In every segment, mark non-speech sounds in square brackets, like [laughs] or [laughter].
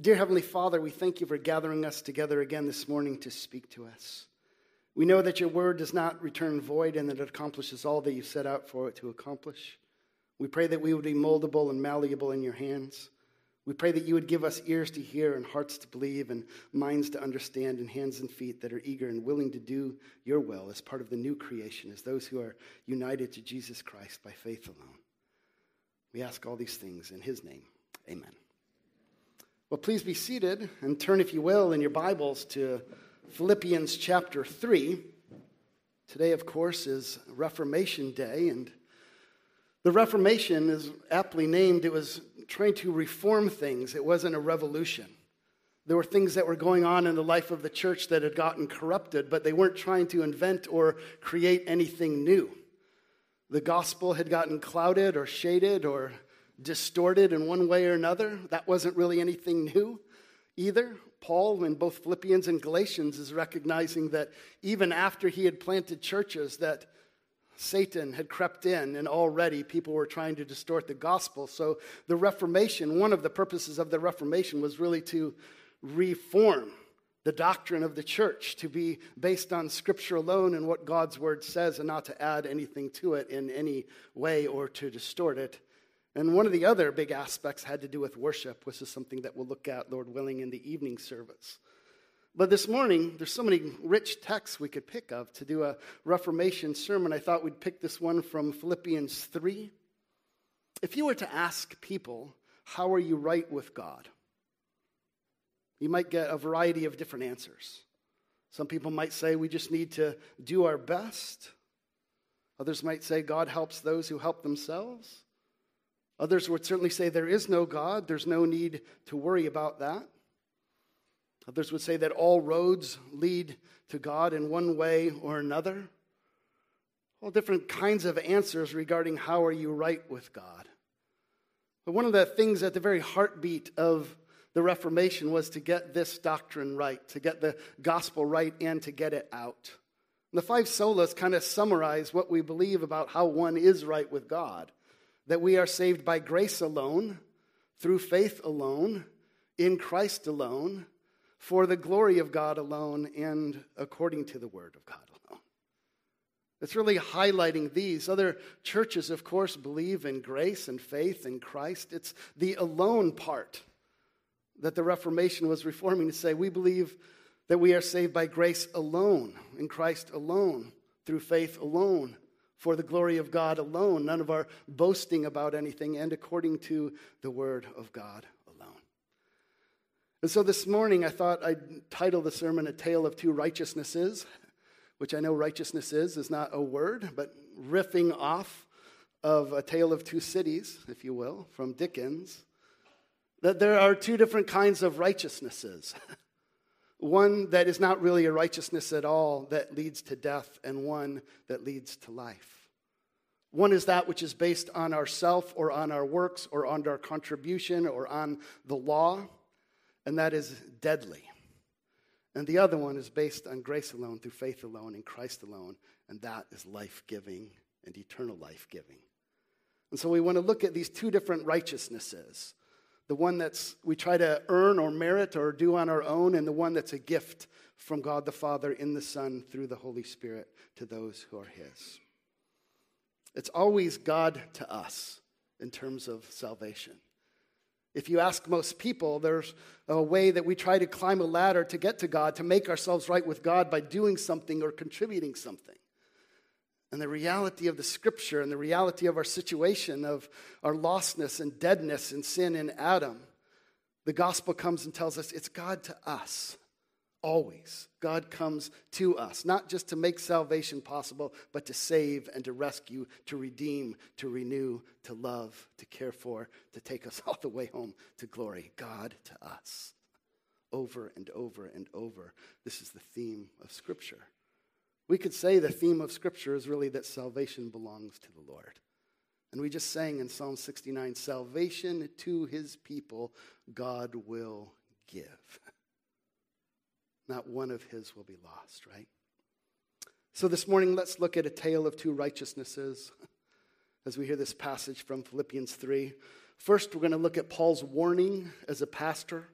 Dear Heavenly Father, we thank you for gathering us together again this morning to speak to us. We know that your word does not return void and that it accomplishes all that you set out for it to accomplish. We pray that we would be moldable and malleable in your hands. We pray that you would give us ears to hear and hearts to believe and minds to understand and hands and feet that are eager and willing to do your will as part of the new creation, as those who are united to Jesus Christ by faith alone. We ask all these things in his name. Amen. Well, please be seated and turn, if you will, in your Bibles to Philippians chapter 3. Today, of course, is Reformation Day, and the Reformation is aptly named. It was trying to reform things, it wasn't a revolution. There were things that were going on in the life of the church that had gotten corrupted, but they weren't trying to invent or create anything new. The gospel had gotten clouded or shaded or distorted in one way or another. That wasn't really anything new either. Paul, in both Philippians and Galatians, is recognizing that even after he had planted churches, that Satan had crept in, and already people were trying to distort the gospel. So, the Reformation, one of the purposes of the Reformation was really to reform the doctrine of the church, to be based on Scripture alone and what God's word says, and not to add anything to it in any way or to distort it. And one of the other big aspects had to do with worship, which is something that we'll look at, Lord willing, in the evening service. But this morning, there's so many rich texts we could pick of to do a Reformation sermon. I thought we'd pick this one from Philippians 3. If you were to ask people, How are you right with God? you might get a variety of different answers. Some people might say we just need to do our best. Others might say God helps those who help themselves. Others would certainly say there is no God, there's no need to worry about that. Others would say that all roads lead to God in one way or another. All different kinds of answers regarding how are you right with God. But one of the things at the very heartbeat of the Reformation was to get this doctrine right, to get the gospel right, and to get it out. And the five solas kind of summarize what we believe about how one is right with God that we are saved by grace alone, through faith alone, in Christ alone, for the glory of God alone, and according to the word of God alone. It's really highlighting these. Other churches, of course, believe in grace and faith in Christ. It's the alone part that the Reformation was reforming to say we believe that we are saved by grace alone, in Christ alone, through faith alone for the glory of God alone, none of our boasting about anything, and according to the word of God alone. And so this morning, I thought I'd title the sermon A Tale of Two Righteousnesses, which I know righteousness is, is not a word, but riffing off of A Tale of Two Cities, if you will, from Dickens, that there are two different kinds of righteousnesses. [laughs] one that is not really a righteousness at all that leads to death, and one that leads to life. One is that which is based on ourself or on our works or on our contribution or on the law, and that is deadly. And the other one is based on grace alone, through faith alone, in Christ alone, and that is life giving and eternal life giving. And so we want to look at these two different righteousnesses the one that's we try to earn or merit or do on our own, and the one that's a gift from God the Father in the Son through the Holy Spirit to those who are His. It's always God to us in terms of salvation. If you ask most people, there's a way that we try to climb a ladder to get to God, to make ourselves right with God by doing something or contributing something and the reality of the scripture and the reality of our situation, of our lostness and deadness and sin in Adam, the gospel comes and tells us it's God to us. Always. God comes to us, not just to make salvation possible, but to save and to rescue, to redeem, to renew, to love, to care for, to take us [laughs] all the way home to glory. God to us. Over and over and over. This is the theme of Scripture. We could say the theme of Scripture is really that salvation belongs to the Lord. And we just sang in Psalm 69 salvation to his people God will give. Not one of his will be lost, right? So this morning, let's look at a tale of two righteousnesses as we hear this passage from Philippians 3. First, we're going to look at Paul's warning as a pastor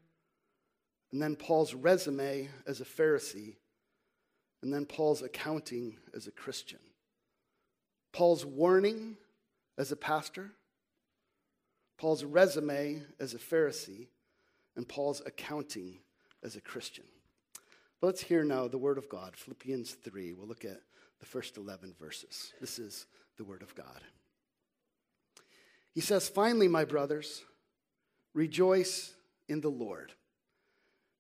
and then Paul's resume as a Pharisee, and then Paul's accounting as a Christian. Paul's warning as a pastor, Paul's resume as a Pharisee, and Paul's accounting as a Christian. But let's hear now the Word of God, Philippians 3. We'll look at the first 11 verses. This is the Word of God. He says, Finally, my brothers, rejoice in the Lord.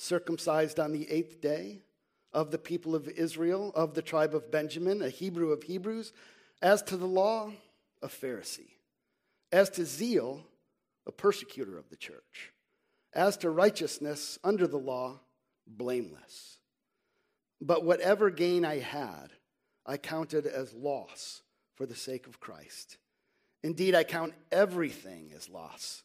Circumcised on the eighth day, of the people of Israel, of the tribe of Benjamin, a Hebrew of Hebrews, as to the law, a Pharisee, as to zeal, a persecutor of the church, as to righteousness under the law, blameless. But whatever gain I had, I counted as loss for the sake of Christ. Indeed, I count everything as loss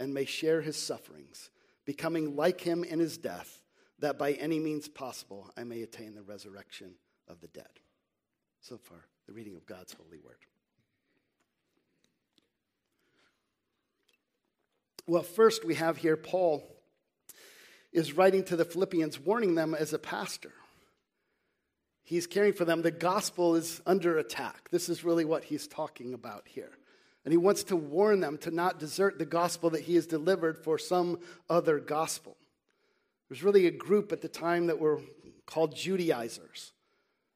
and may share his sufferings, becoming like him in his death, that by any means possible I may attain the resurrection of the dead. So far, the reading of God's holy word. Well, first we have here Paul is writing to the Philippians, warning them as a pastor. He's caring for them. The gospel is under attack. This is really what he's talking about here. And he wants to warn them to not desert the gospel that he has delivered for some other gospel. There's really a group at the time that were called Judaizers.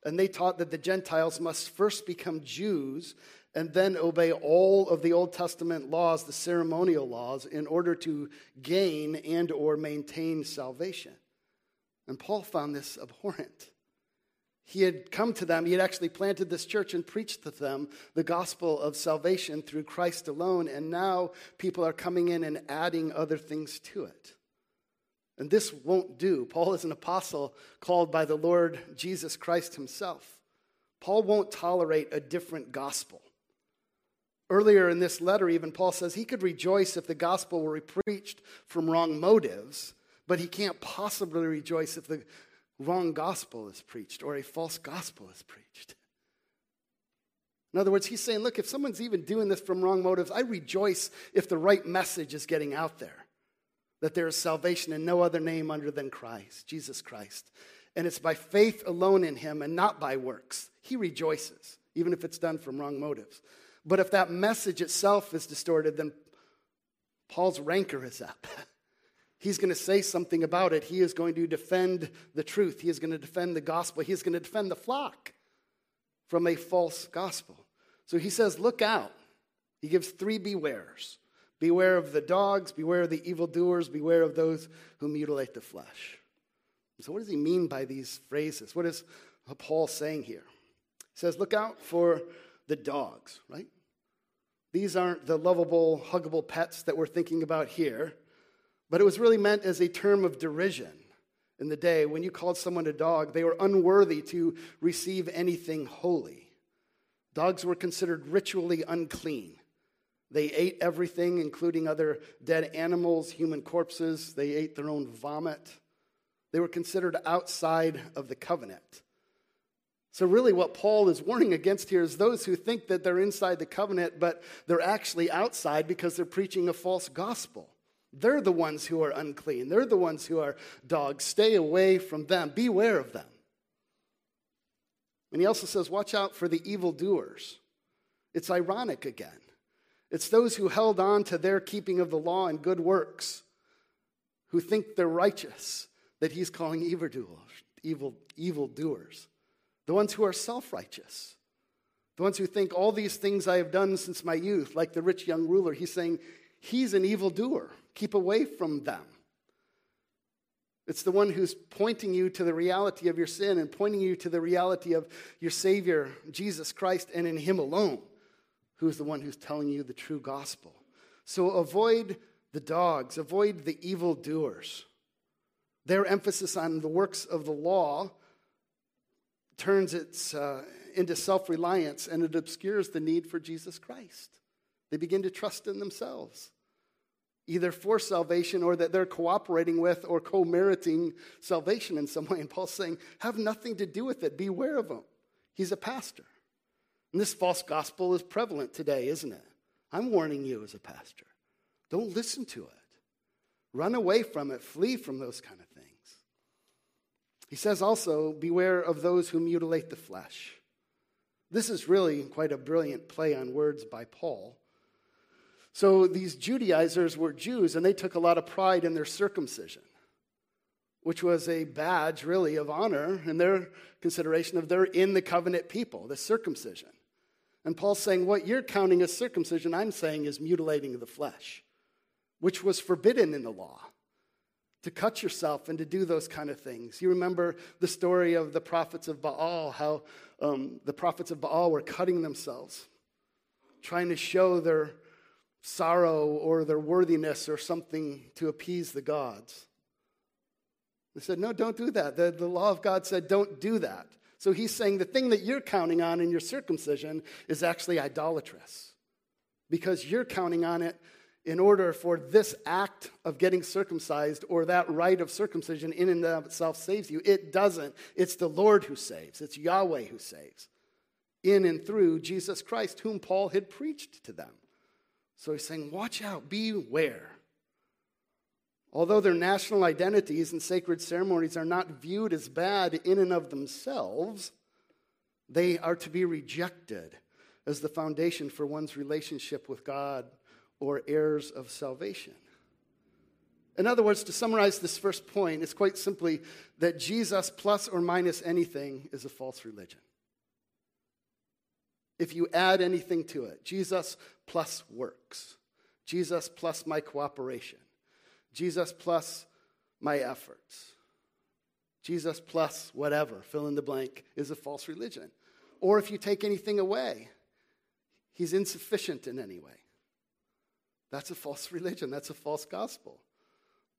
And they taught that the Gentiles must first become Jews and then obey all of the Old Testament laws, the ceremonial laws, in order to gain and or maintain salvation. And Paul found this abhorrent. He had come to them, he had actually planted this church and preached to them the gospel of salvation through Christ alone, and now people are coming in and adding other things to it. And this won't do. Paul is an apostle called by the Lord Jesus Christ himself. Paul won't tolerate a different gospel. Earlier in this letter, even Paul says he could rejoice if the gospel were preached from wrong motives, but he can't possibly rejoice if the wrong gospel is preached or a false gospel is preached. In other words, he's saying, look, if someone's even doing this from wrong motives, I rejoice if the right message is getting out there that there is salvation in no other name under than Christ, Jesus Christ. And it's by faith alone in him and not by works. He rejoices, even if it's done from wrong motives. But if that message itself is distorted, then Paul's rancor is up. [laughs] He's going to say something about it. He is going to defend the truth. He is going to defend the gospel. He is going to defend the flock from a false gospel. So he says, Look out. He gives three bewares beware of the dogs, beware of the evildoers, beware of those who mutilate the flesh. So, what does he mean by these phrases? What is Paul saying here? He says, Look out for the dogs, right? These aren't the lovable, huggable pets that we're thinking about here. But it was really meant as a term of derision in the day. When you called someone a dog, they were unworthy to receive anything holy. Dogs were considered ritually unclean. They ate everything, including other dead animals, human corpses. They ate their own vomit. They were considered outside of the covenant. So, really, what Paul is warning against here is those who think that they're inside the covenant, but they're actually outside because they're preaching a false gospel. They're the ones who are unclean. They're the ones who are dogs. Stay away from them. Beware of them. And he also says, Watch out for the evildoers. It's ironic again. It's those who held on to their keeping of the law and good works, who think they're righteous, that he's calling evildoers. evil, evil doers, the ones who are self righteous, the ones who think all these things I have done since my youth, like the rich young ruler. He's saying he's an evil doer. Keep away from them. It's the one who's pointing you to the reality of your sin and pointing you to the reality of your Savior, Jesus Christ, and in Him alone, who is the one who's telling you the true gospel. So avoid the dogs, avoid the evil doers. Their emphasis on the works of the law turns it uh, into self reliance and it obscures the need for Jesus Christ. They begin to trust in themselves either for salvation or that they're cooperating with or co meriting salvation in some way. And Paul's saying, have nothing to do with it. Beware of him. He's a pastor. And this false gospel is prevalent today, isn't it? I'm warning you as a pastor. Don't listen to it. Run away from it. Flee from those kind of things. He says also, beware of those who mutilate the flesh. This is really quite a brilliant play on words by Paul. So these Judaizers were Jews, and they took a lot of pride in their circumcision, which was a badge, really, of honor in their consideration of they're in the covenant people, the circumcision. And Paul's saying, what you're counting as circumcision, I'm saying is mutilating the flesh, which was forbidden in the law to cut yourself and to do those kind of things. You remember the story of the prophets of Baal, how um, the prophets of Baal were cutting themselves, trying to show their sorrow or their worthiness or something to appease the gods. They said, No, don't do that. The, the law of God said, Don't do that. So he's saying the thing that you're counting on in your circumcision is actually idolatrous because you're counting on it in order for this act of getting circumcised or that rite of circumcision in and of itself saves you. It doesn't. It's the Lord who saves, it's Yahweh who saves in and through Jesus Christ, whom Paul had preached to them. So he's saying, watch out, beware. Although their national identities and sacred ceremonies are not viewed as bad in and of themselves, they are to be rejected as the foundation for one's relationship with God or heirs of salvation. In other words, to summarize this first point, it's quite simply that Jesus plus or minus anything is a false religion if you add anything to it Jesus plus works, Jesus plus my cooperation, Jesus plus my efforts, Jesus plus whatever, fill in the blank, is a false religion. Or if you take anything away, he's insufficient in any way. That's a false [laughs] religion, that's a false gospel.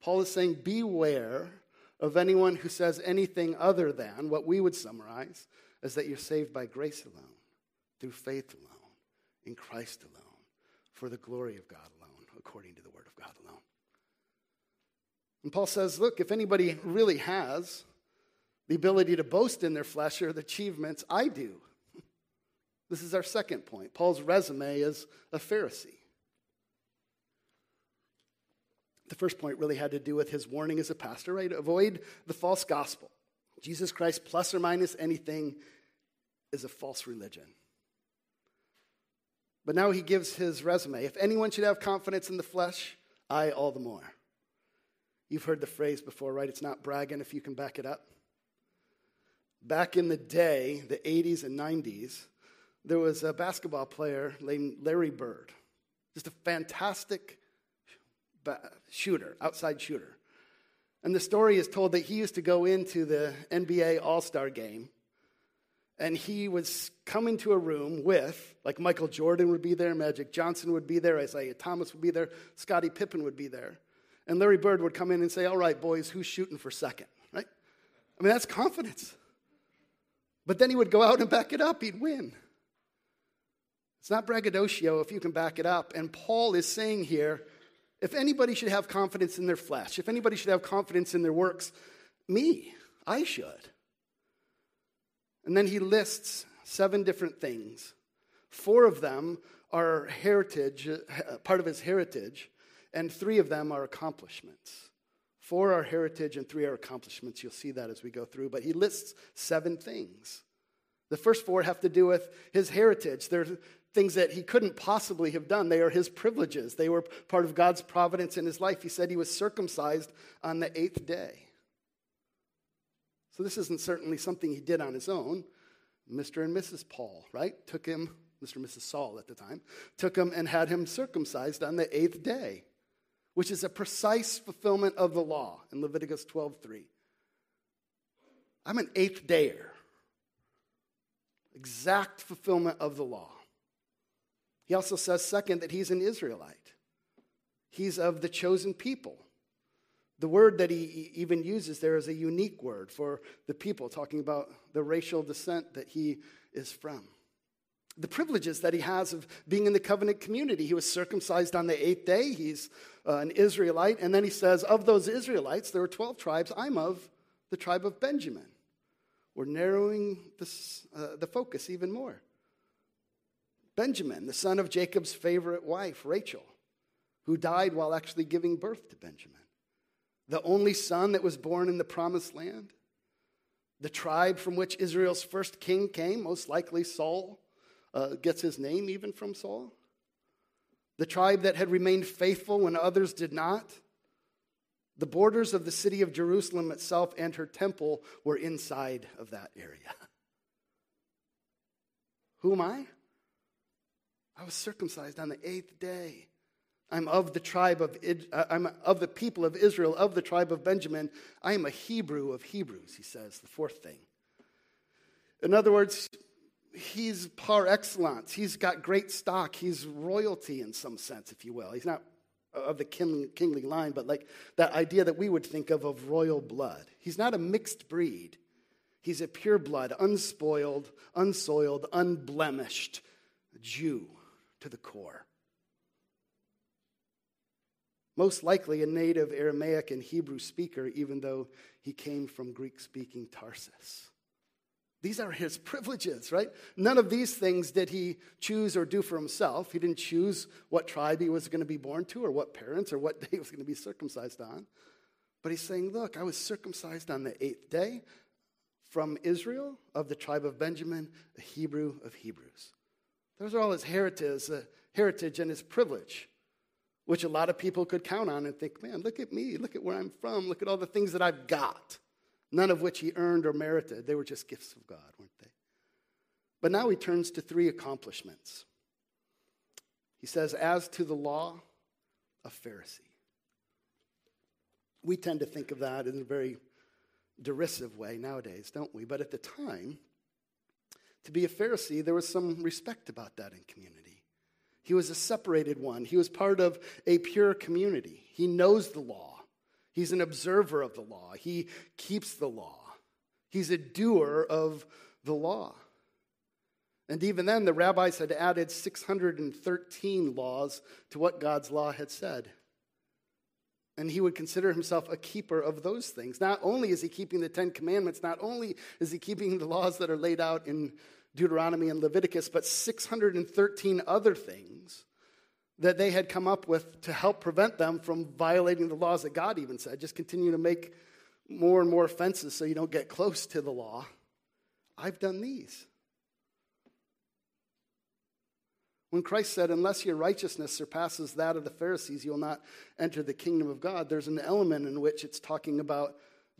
Paul is saying, beware of anyone who says anything other than what we would summarize as that you're saved by grace alone through faith alone, in Christ alone, for the glory of God alone, according to the word of God alone. And Paul says, look, if anybody really has the ability to boast in their flesh or the achievements, I do. This is our second point. Paul's resume is a Pharisee. The first point really had to do with his warning as a pastor, right? Avoid the false gospel. Jesus Christ, plus or minus anything, is a false religion. But now he gives his resume. If anyone should have confidence in the flesh, I all the more. You've heard the phrase before, right? It's not bragging if you can back it up. Back in the day, the 80s and 90s, there was a basketball player named Larry Bird, just a fantastic shooter, outside shooter. And the story is told that he used to go into the NBA All Star game and he was coming to a room with, like Michael Jordan would be there, Magic Johnson would be there, Isiah Thomas would be there, Scottie Pippen would be there. And Larry Bird would come in and say, All right, boys, who's shooting for second? Right? I mean, that's confidence. But then he would go out and back it up, he'd win. It's not braggadocio if you can back it up. And Paul is saying here if anybody should have confidence in their flesh, if anybody should have confidence in their works, me, I should. And then he lists seven different things. Four of them are heritage, uh, part of his heritage, and three of them are accomplishments. Four are heritage and three are accomplishments. You'll see that as we go through. But he lists seven things. The first four have to do with his heritage. They're things that he couldn't possibly have done. They are his privileges, they were part of God's providence in his life. He said he was circumcised on the eighth day. So this isn't certainly something he did on his own. Mr. and Mrs. Paul, right? Took him, Mr. and Mrs. Saul at the time, took him and had him circumcised on the eighth day, which is a precise fulfillment of the law in Leviticus 12:3. I'm an eighth dayer. Exact fulfillment of the law. He also says, second, that he's an Israelite. He's of the chosen people. The word that he even uses there is a unique word for the people, talking about the racial descent that he is from. The privileges that he has of being in the covenant community. He was circumcised on the eighth day. He's uh, an Israelite. And then he says, Of those Israelites, there were 12 tribes. I'm of the tribe of Benjamin. We're narrowing this, uh, the focus even more. Benjamin, the son of Jacob's favorite wife, Rachel, who died while actually giving birth to Benjamin. The only son that was born in the promised land. The tribe from which Israel's first king came, most likely Saul, uh, gets his name even from Saul. The tribe that had remained faithful when others did not. The borders of the city of Jerusalem itself and her temple were inside of that area. [laughs] Who am I? I was circumcised on the eighth day. I'm of the tribe of uh, I'm of the people of Israel, of the tribe of Benjamin. I am a Hebrew of Hebrews, he says, the fourth thing. In other words, he's par excellence. He's got great stock. He's royalty in some sense, if you will. He's not of the kingly line, but like that idea that we would think of of royal blood. He's not a mixed breed. He's a pure blood, unspoiled, unsoiled, unblemished Jew to the core. Most likely a native Aramaic and Hebrew speaker, even though he came from Greek speaking Tarsus. These are his privileges, right? None of these things did he choose or do for himself. He didn't choose what tribe he was going to be born to, or what parents, or what [laughs] day he was going to be circumcised on. But he's saying, Look, I was circumcised on the eighth day from Israel, of the tribe of Benjamin, a Hebrew of Hebrews. Those are all his heritage, uh, heritage and his privilege, which a lot of people could count on and think, Man, look at me, look at where I'm from, look at all the things that I've got none of which he earned or merited. They were just gifts of God, weren't they? But now he turns to three accomplishments. He says, As to the law, a Pharisee. We tend to think of that in a very derisive way nowadays, don't we? But at the time, to be a Pharisee, there was some respect about that in community. He was a separated one, he was part of a pure community. He knows the law. He's an observer of the law. He keeps the law. He's a doer of the law. And even then, the rabbis had added 613 laws to what God's law had said. And he would consider himself a keeper of those things. Not only is he keeping the Ten Commandments, not only is he keeping the laws that are laid out in Deuteronomy and Leviticus, but 613 other things that they had come up with to help prevent them from violating the laws that God even said. Just continue to make more and more offenses so you don't get close to the law. I've done these. When Christ said, Unless your righteousness surpasses that of the Pharisees, you'll not enter the kingdom of God, there's an element in which it's talking about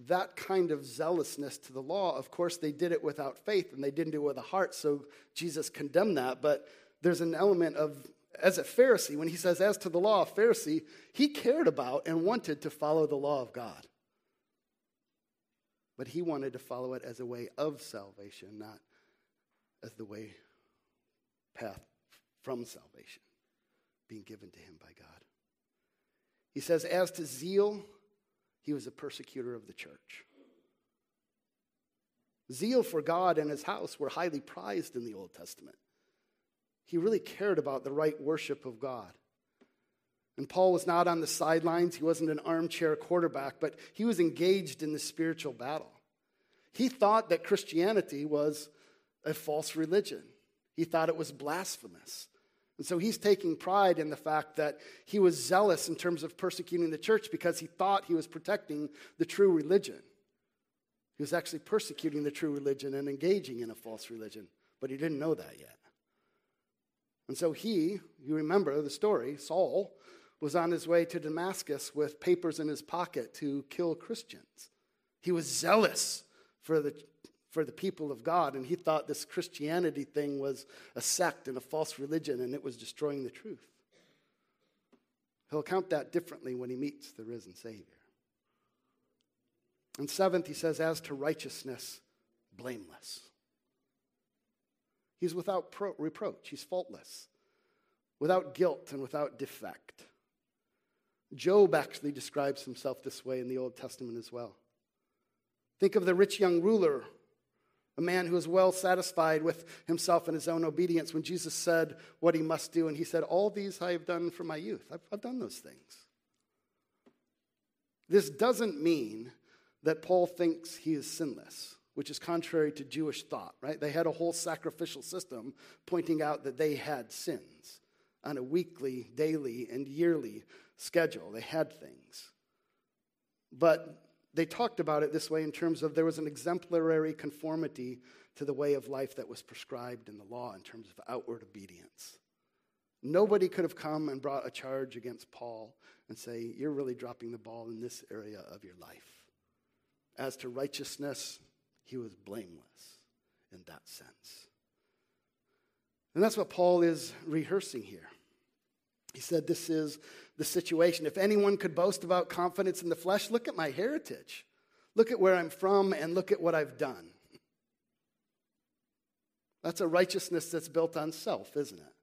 that kind of zealousness to the law. Of course, they did it without faith and they didn't do it with a heart, so Jesus condemned that. But there's an element of as a Pharisee, when he says, as to the law, a Pharisee, he cared about and wanted to follow the law of God. But he wanted to follow it as a way of salvation, not as the way, path from salvation being given to him by God. He says, as to zeal, he was a persecutor of the church. Zeal for God and his house were highly prized in the Old Testament. He really cared about the right worship of God. And Paul was not on the sidelines, he wasn't an armchair quarterback, but he was engaged in the spiritual battle. He thought that Christianity was a false religion, he thought it was blasphemous. And so he's taking pride in the fact that he was zealous in terms of persecuting the church because he thought he was protecting the true religion. He was actually persecuting the true religion and engaging in a false religion, but he didn't know that yet. And so he, you remember the story, Saul, was on his way to Damascus with papers in his pocket to kill Christians. He was zealous for the, for the people of God, and he thought this Christianity thing was a sect and a false religion, and it was destroying the truth. He'll count that differently when he meets the risen Savior. And seventh, he says, as to righteousness, blameless. He's without pro- reproach, he's faultless, without guilt and without defect. Job actually describes himself this way in the Old Testament as well. Think of the rich young ruler, a man who is well satisfied with himself and his own obedience when Jesus said what he must do. And he said, All these I have done from my youth. I've, I've done those things. This doesn't mean that Paul thinks he is sinless, which is contrary to Jewish thought, right? They had a whole sacrificial system pointing out that they had sins on a weekly, daily, and yearly schedule. They had things. But they talked about it this way in terms of there was an exemplary conformity to the way of life that was prescribed in the law in terms of outward obedience. Nobody could have come and brought a charge against Paul and say, You're really dropping the ball in this area of your life. As to righteousness, he was blameless in that sense. And that's what Paul is rehearsing here. He said, This is the situation. If anyone could boast about confidence in the flesh, look at my heritage. Look at where I'm from and look at what I've done. That's a righteousness that's built on self, isn't it?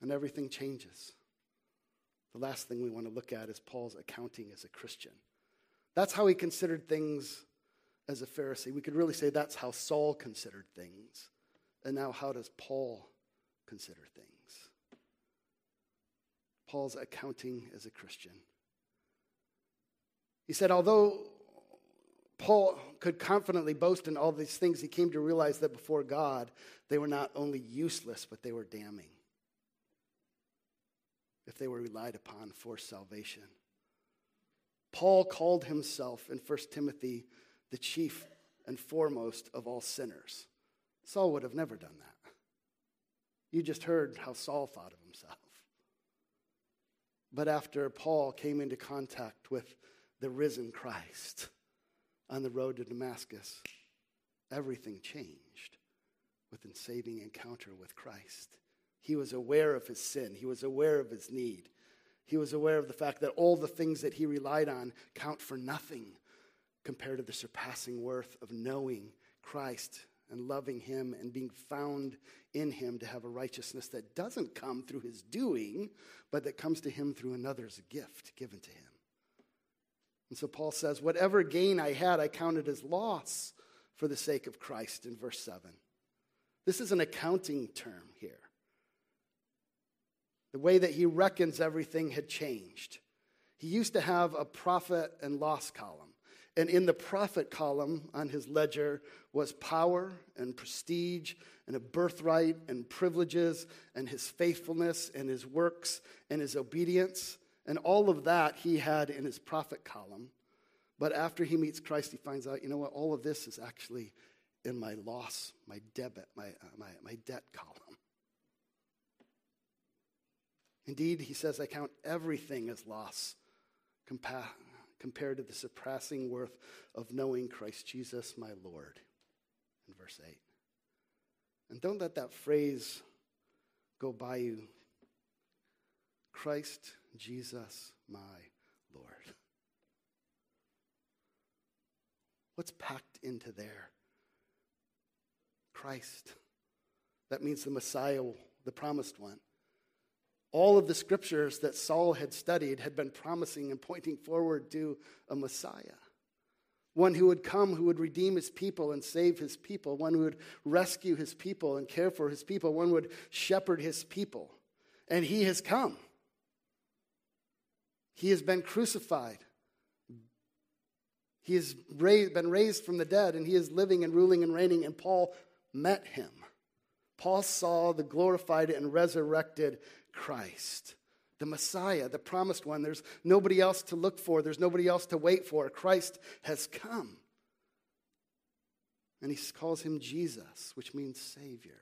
And everything changes. The last thing we want to look at is Paul's accounting as a Christian. That's how he considered things as a Pharisee. We could really say that's how Saul considered things. And now, how does Paul consider things. Paul's accounting as a Christian. He said, although Paul could confidently boast in all these things, he came to realize that before God, they were not only useless, but they were damning if they were relied upon for salvation. Paul called himself in 1 Timothy the chief and foremost of all sinners. Saul would have never done that. You just heard how Saul thought of himself. But after Paul came into contact with the risen Christ on the road to Damascus, everything changed with a saving encounter with Christ. He was aware of his sin, he was aware of his need. He was aware of the fact that all the things that he relied on count for nothing compared to the surpassing worth of knowing Christ and loving him and being found in him to have a righteousness that doesn't come through his doing, but that comes to him through another's gift given to him. And so Paul says, Whatever gain I had, I counted as loss for the sake of Christ in verse 7. This is an accounting term here. The way that he reckons everything had changed. He used to have a profit and loss column. And in the profit column on his ledger was power and prestige and a birthright and privileges and his faithfulness and his works and his obedience. And all of that he had in his profit column. But after he meets Christ, he finds out, you know what, all of this is actually in my loss, my debit, my, uh, my, my debt column. Indeed, he says, I count everything as loss compa- compared to the surpassing worth of knowing Christ Jesus, my Lord. In verse 8. And don't let that phrase go by you. Christ Jesus, my Lord. What's packed into there? Christ. That means the Messiah, the promised one. All of the scriptures that Saul had studied had been promising and pointing forward to a Messiah. One who would come, who would redeem his people and save his people, one who would rescue his people and care for his people, one would shepherd his people. And he has come. He has been crucified. He has raised, been raised from the dead, and he is living and ruling and reigning. And Paul met him. Paul saw the glorified and resurrected Christ, the Messiah, the promised one. There's nobody else to look for, there's nobody else to wait for. Christ has come. And he calls him Jesus, which means Savior.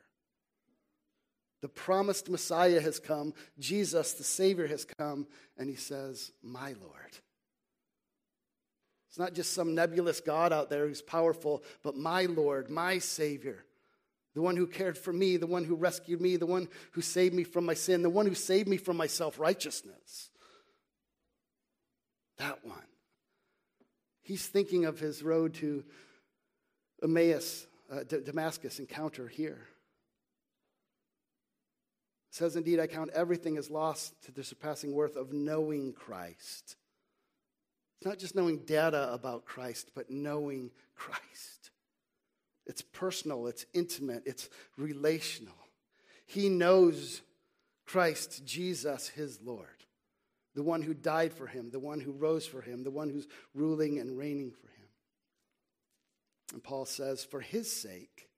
The promised Messiah has come. Jesus, the Savior, has come. And he says, My Lord. It's not just some nebulous God out there who's powerful, but my Lord, my Savior, the one who cared for me, the one who rescued me, the one who saved me from my sin, the one who saved me from my self righteousness. That one. He's thinking of his road to Emmaus, uh, Damascus encounter here. It says, Indeed, I count everything as lost to the surpassing worth of knowing Christ. It's not just knowing data about Christ, but knowing Christ. It's personal, it's intimate, it's relational. He knows Christ, Jesus, his Lord, the one who died for him, the one who rose for him, the one who's ruling and reigning for him. And Paul says, For his sake,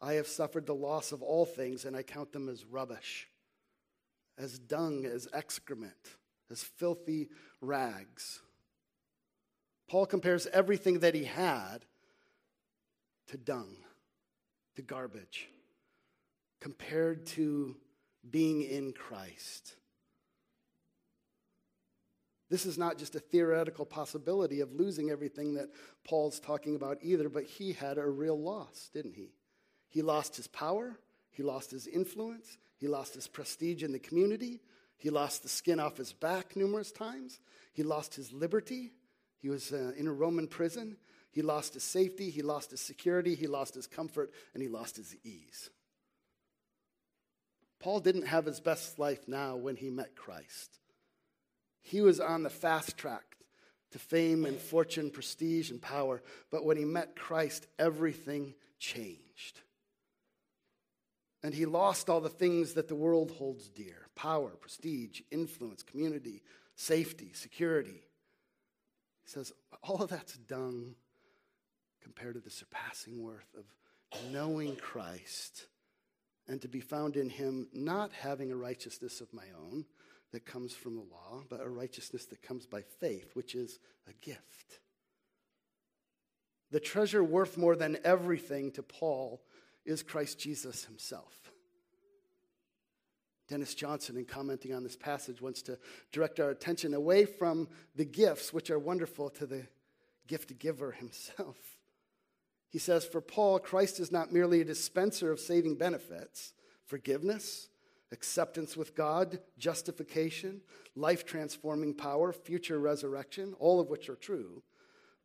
I have suffered the loss of all things, and I count them as rubbish, as dung, as excrement, as filthy rags Paul compares everything that he had to dung, to garbage, compared to being in Christ. This is not just a theoretical possibility of losing everything that Paul's talking about either, but he had a real loss, didn't he? He lost his power, he lost his influence, he lost his prestige in the community, he lost the skin off his back numerous times, he lost his liberty, he was uh, in a Roman prison. He lost his safety, he lost his security, he lost his comfort, and he lost his ease. Paul didn't have his best life now when he met Christ. He was on the fast track to fame and fortune, prestige and power, but when he met Christ, everything changed. And he lost all the things that the world holds dear power, prestige, influence, community, safety, security. He says, all of that's dung compared to the surpassing worth of knowing Christ and to be found in him, not having a righteousness of my own that comes from the law, but a righteousness that comes by faith, which is a gift. The treasure worth more than everything to Paul is Christ Jesus himself. Dennis Johnson, in commenting on this passage, wants to direct our attention away from the gifts, which are wonderful, to the gift giver himself. He says, For Paul, Christ is not merely a dispenser of saving benefits, forgiveness, acceptance with God, justification, life transforming power, future resurrection, all of which are true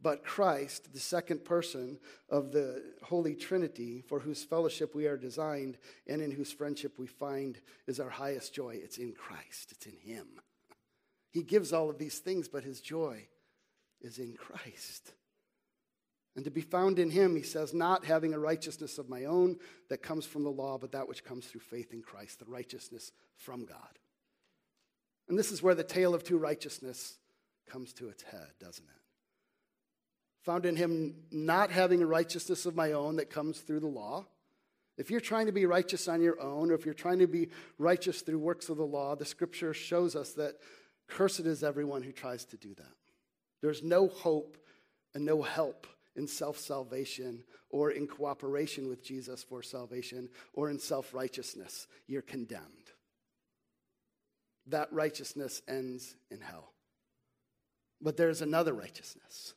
but Christ, the second person of the Holy Trinity, for whose fellowship we are designed and in whose friendship we find is our highest joy. It's in Christ, it's in Him. He gives all of these things, but His joy is in Christ. And to be found in Him, He says, not having a righteousness of my own that comes from the law, but that which comes through faith in Christ, the righteousness from God. And this is where the tale of two righteousness comes to its head, doesn't it? found in him not having a righteousness of my own that comes through the law. If you're trying to be righteous on your own, or if you're trying to be righteous through works of the law, the scripture shows us that cursed is everyone who tries to do that. There's no hope and no help in self salvation or in cooperation with Jesus for salvation or in self righteousness. You're condemned. That righteousness ends in hell. But there's another righteousness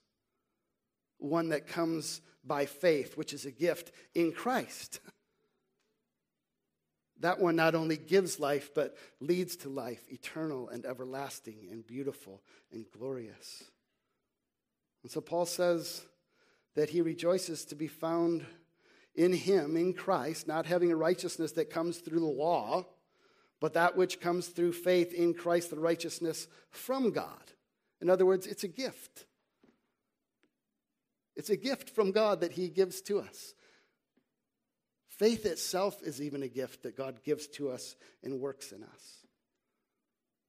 one that comes by faith, which is a gift in Christ. [laughs] That one not only gives life, but leads to life, eternal and everlasting and beautiful and glorious. And so Paul says that he rejoices to be found in him, in Christ, not having a righteousness that comes through the law, but that which comes through faith in Christ, the righteousness from God. In other words, it's a gift. It's a gift from God that He gives to us. Faith itself is even a gift that God gives to us and works in us.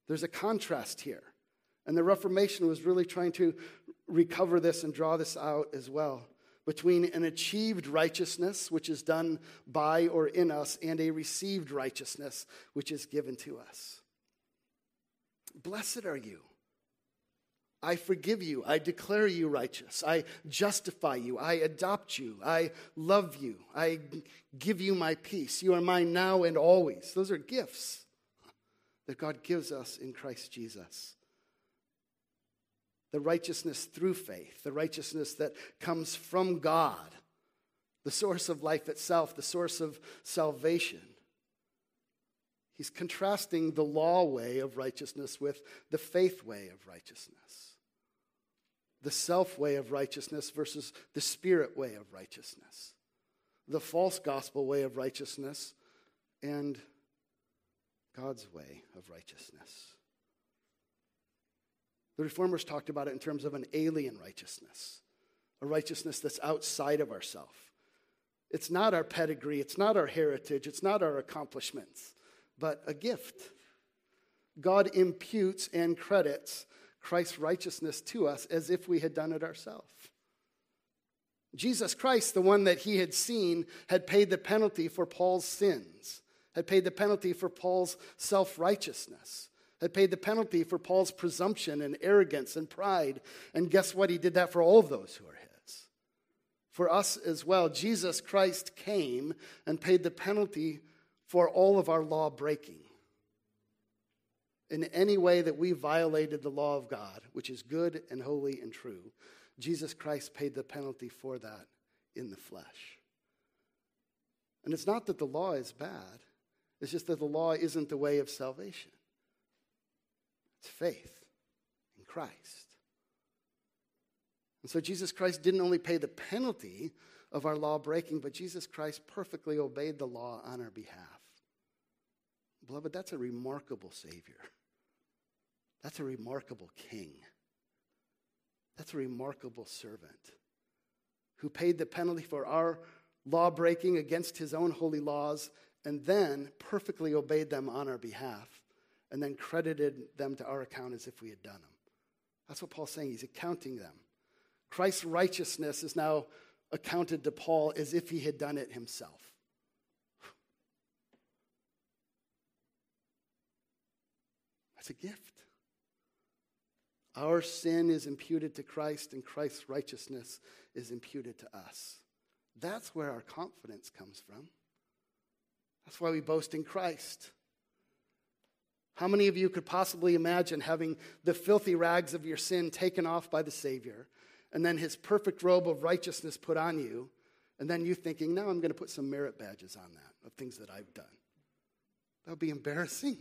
There's a contrast here. And the Reformation was really trying to recover this and draw this out as well between an achieved righteousness, which is done by or in us, and a received righteousness, which is given to us. Blessed are you I forgive you. I declare you righteous. I justify you. I adopt you. I love you. I give you my peace. You are mine now and always. Those are gifts that God gives us in Christ Jesus. The righteousness through faith, the righteousness that comes from God, the source of life itself, the source of salvation. He's contrasting the law way of righteousness with the faith way of righteousness, the self way of righteousness versus the spirit way of righteousness, the false gospel way of righteousness, and God's way of righteousness. The reformers talked about it in terms of an alien righteousness, a righteousness that's outside of ourself. It's not our pedigree, it's not our heritage, it's not our accomplishments, but a gift. God imputes and credits Christ's righteousness to us as if we had done it ourselves. Jesus Christ, the one that he had seen, had paid the penalty for Paul's sins, had paid the penalty for Paul's self righteousness had paid the penalty for Paul's presumption and arrogance and pride. And guess what? He did that for all of those who are his. For us as well, Jesus Christ came and paid the penalty for all of our law breaking. In any way that we violated the law of God, which is good and holy and true, Jesus Christ paid the penalty for that in the flesh. And it's not that the law is bad, it's just that the law isn't the way of salvation. It's faith in Christ. And so Jesus Christ didn't only pay the penalty of our law breaking, but Jesus Christ perfectly obeyed the law on our behalf. Beloved, that's a remarkable Savior. That's a remarkable King. That's a remarkable servant who paid the penalty for our law breaking against his own holy laws and then perfectly obeyed them on our behalf and then credited them to our account as if we had done them. That's what Paul's saying. He's accounting them. Christ's righteousness is now accounted to Paul as if he had done it himself. That's a gift. Our sin is imputed to Christ, and Christ's righteousness is imputed to us. That's where our confidence comes from. That's why we boast in Christ. How many of you could possibly imagine having the filthy rags of your sin taken off by the Savior, and then his perfect robe of righteousness put on you, and then you thinking, now I'm going to put some merit badges on that of things that I've done? That would be embarrassing.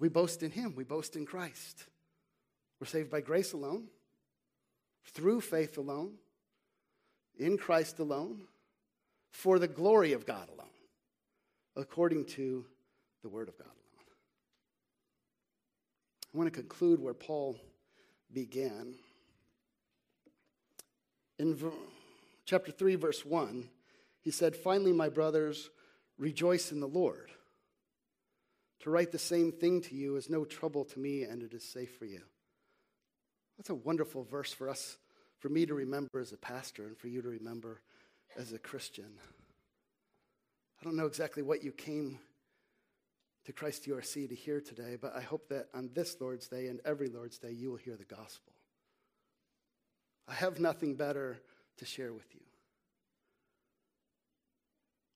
We boast in him, we boast in Christ. We're saved by grace alone, through faith alone, in Christ alone, for the glory of God alone according to the Word of God alone. I want to conclude where Paul began. In v- chapter 3, verse 1, he said, Finally, my brothers, rejoice in the Lord. To write the same thing to you is no trouble to me, and it is safe for you. That's a wonderful verse for us, for me to remember as a pastor, and for you to remember as a Christian. I don't know exactly what you came to Christ URC to hear today, but I hope that on this Lord's Day and every Lord's Day, you will hear the gospel. I have nothing better to share with you.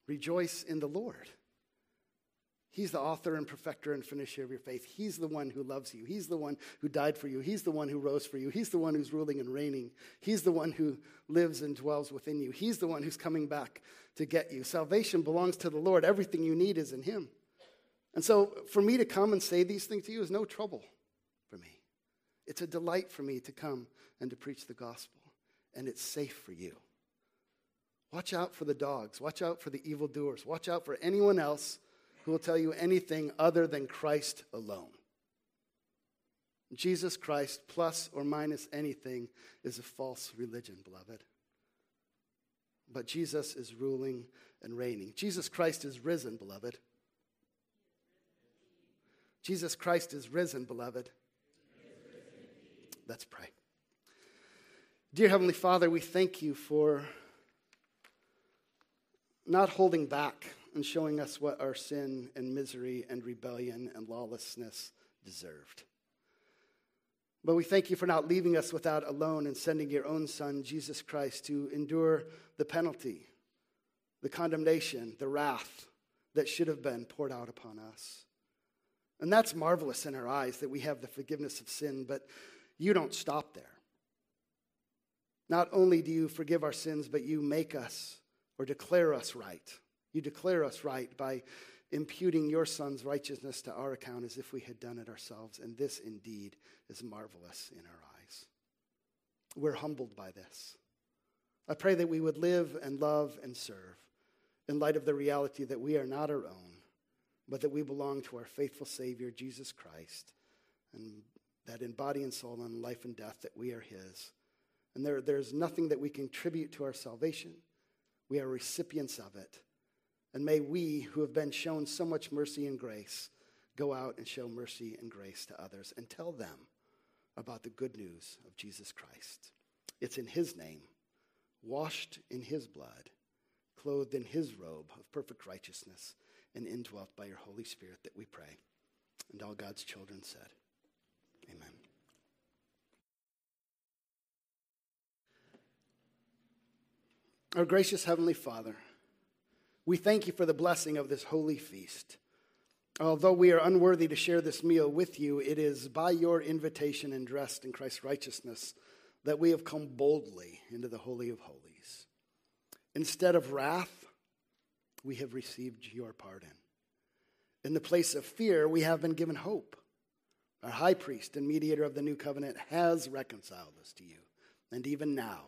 Rejoice in the Lord. He's the author and perfecter and finisher of your faith. He's the one who loves you. He's the one who died for you. He's the one who rose for you. He's the one who's ruling and reigning. He's the one who lives and dwells within you. He's the one who's coming back to get you. Salvation belongs to the Lord. Everything you need is in Him. And so for me to come and say these things to you is no trouble for me. It's a delight for me to come and to preach the gospel, and it's safe for you. Watch out for the dogs. Watch out for the evildoers. Watch out for anyone else who will tell you anything other than Christ alone. Jesus Christ, plus or minus anything, is a false religion, beloved. But Jesus is ruling and reigning. Jesus Christ is risen, beloved. Jesus Christ is risen, beloved. Let's pray. Dear Heavenly Father, we thank you for not holding back and showing us what our sin and misery and rebellion and lawlessness deserved. But we thank you for not leaving us without alone and sending your own Son, Jesus Christ, to endure the penalty, the condemnation, the wrath that should have been poured out upon us. And that's marvelous in our eyes that we have the forgiveness of sin, but you don't stop there. Not only do you forgive our sins, but you make us or declare us right. You declare us right by imputing your son's righteousness to our account as if we had done it ourselves. And this indeed is marvelous in our eyes. We're humbled by this. I pray that we would live and love and serve in light of the reality that we are not our own, but that we belong to our faithful Savior, Jesus Christ, and that in body and soul and life and death that we are His. And there, there's nothing that we contribute to our salvation. We are recipients of it. And may we, who have been shown so much mercy and grace, go out and show mercy and grace to others and tell them about the good news of Jesus Christ. It's in His name, washed in His blood, clothed in His robe of perfect righteousness, and indwelt by your Holy Spirit that we pray. And all God's children said, Amen. Our gracious Heavenly Father, we thank you for the blessing of this holy feast. Although we are unworthy to share this meal with you, it is by your invitation and dressed in Christ's righteousness that we have come boldly into the Holy of Holies. Instead of wrath, we have received your pardon. In the place of fear, we have been given hope. Our high priest and mediator of the new covenant has reconciled us to you, and even now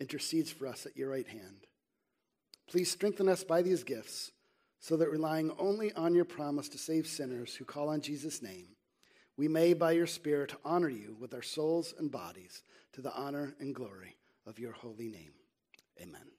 intercedes for us at your right hand. Please strengthen us by these gifts so that relying only on your promise to save sinners who call on Jesus' name, we may, by your Spirit, honor you with our souls and bodies to the honor and glory of your holy name. Amen.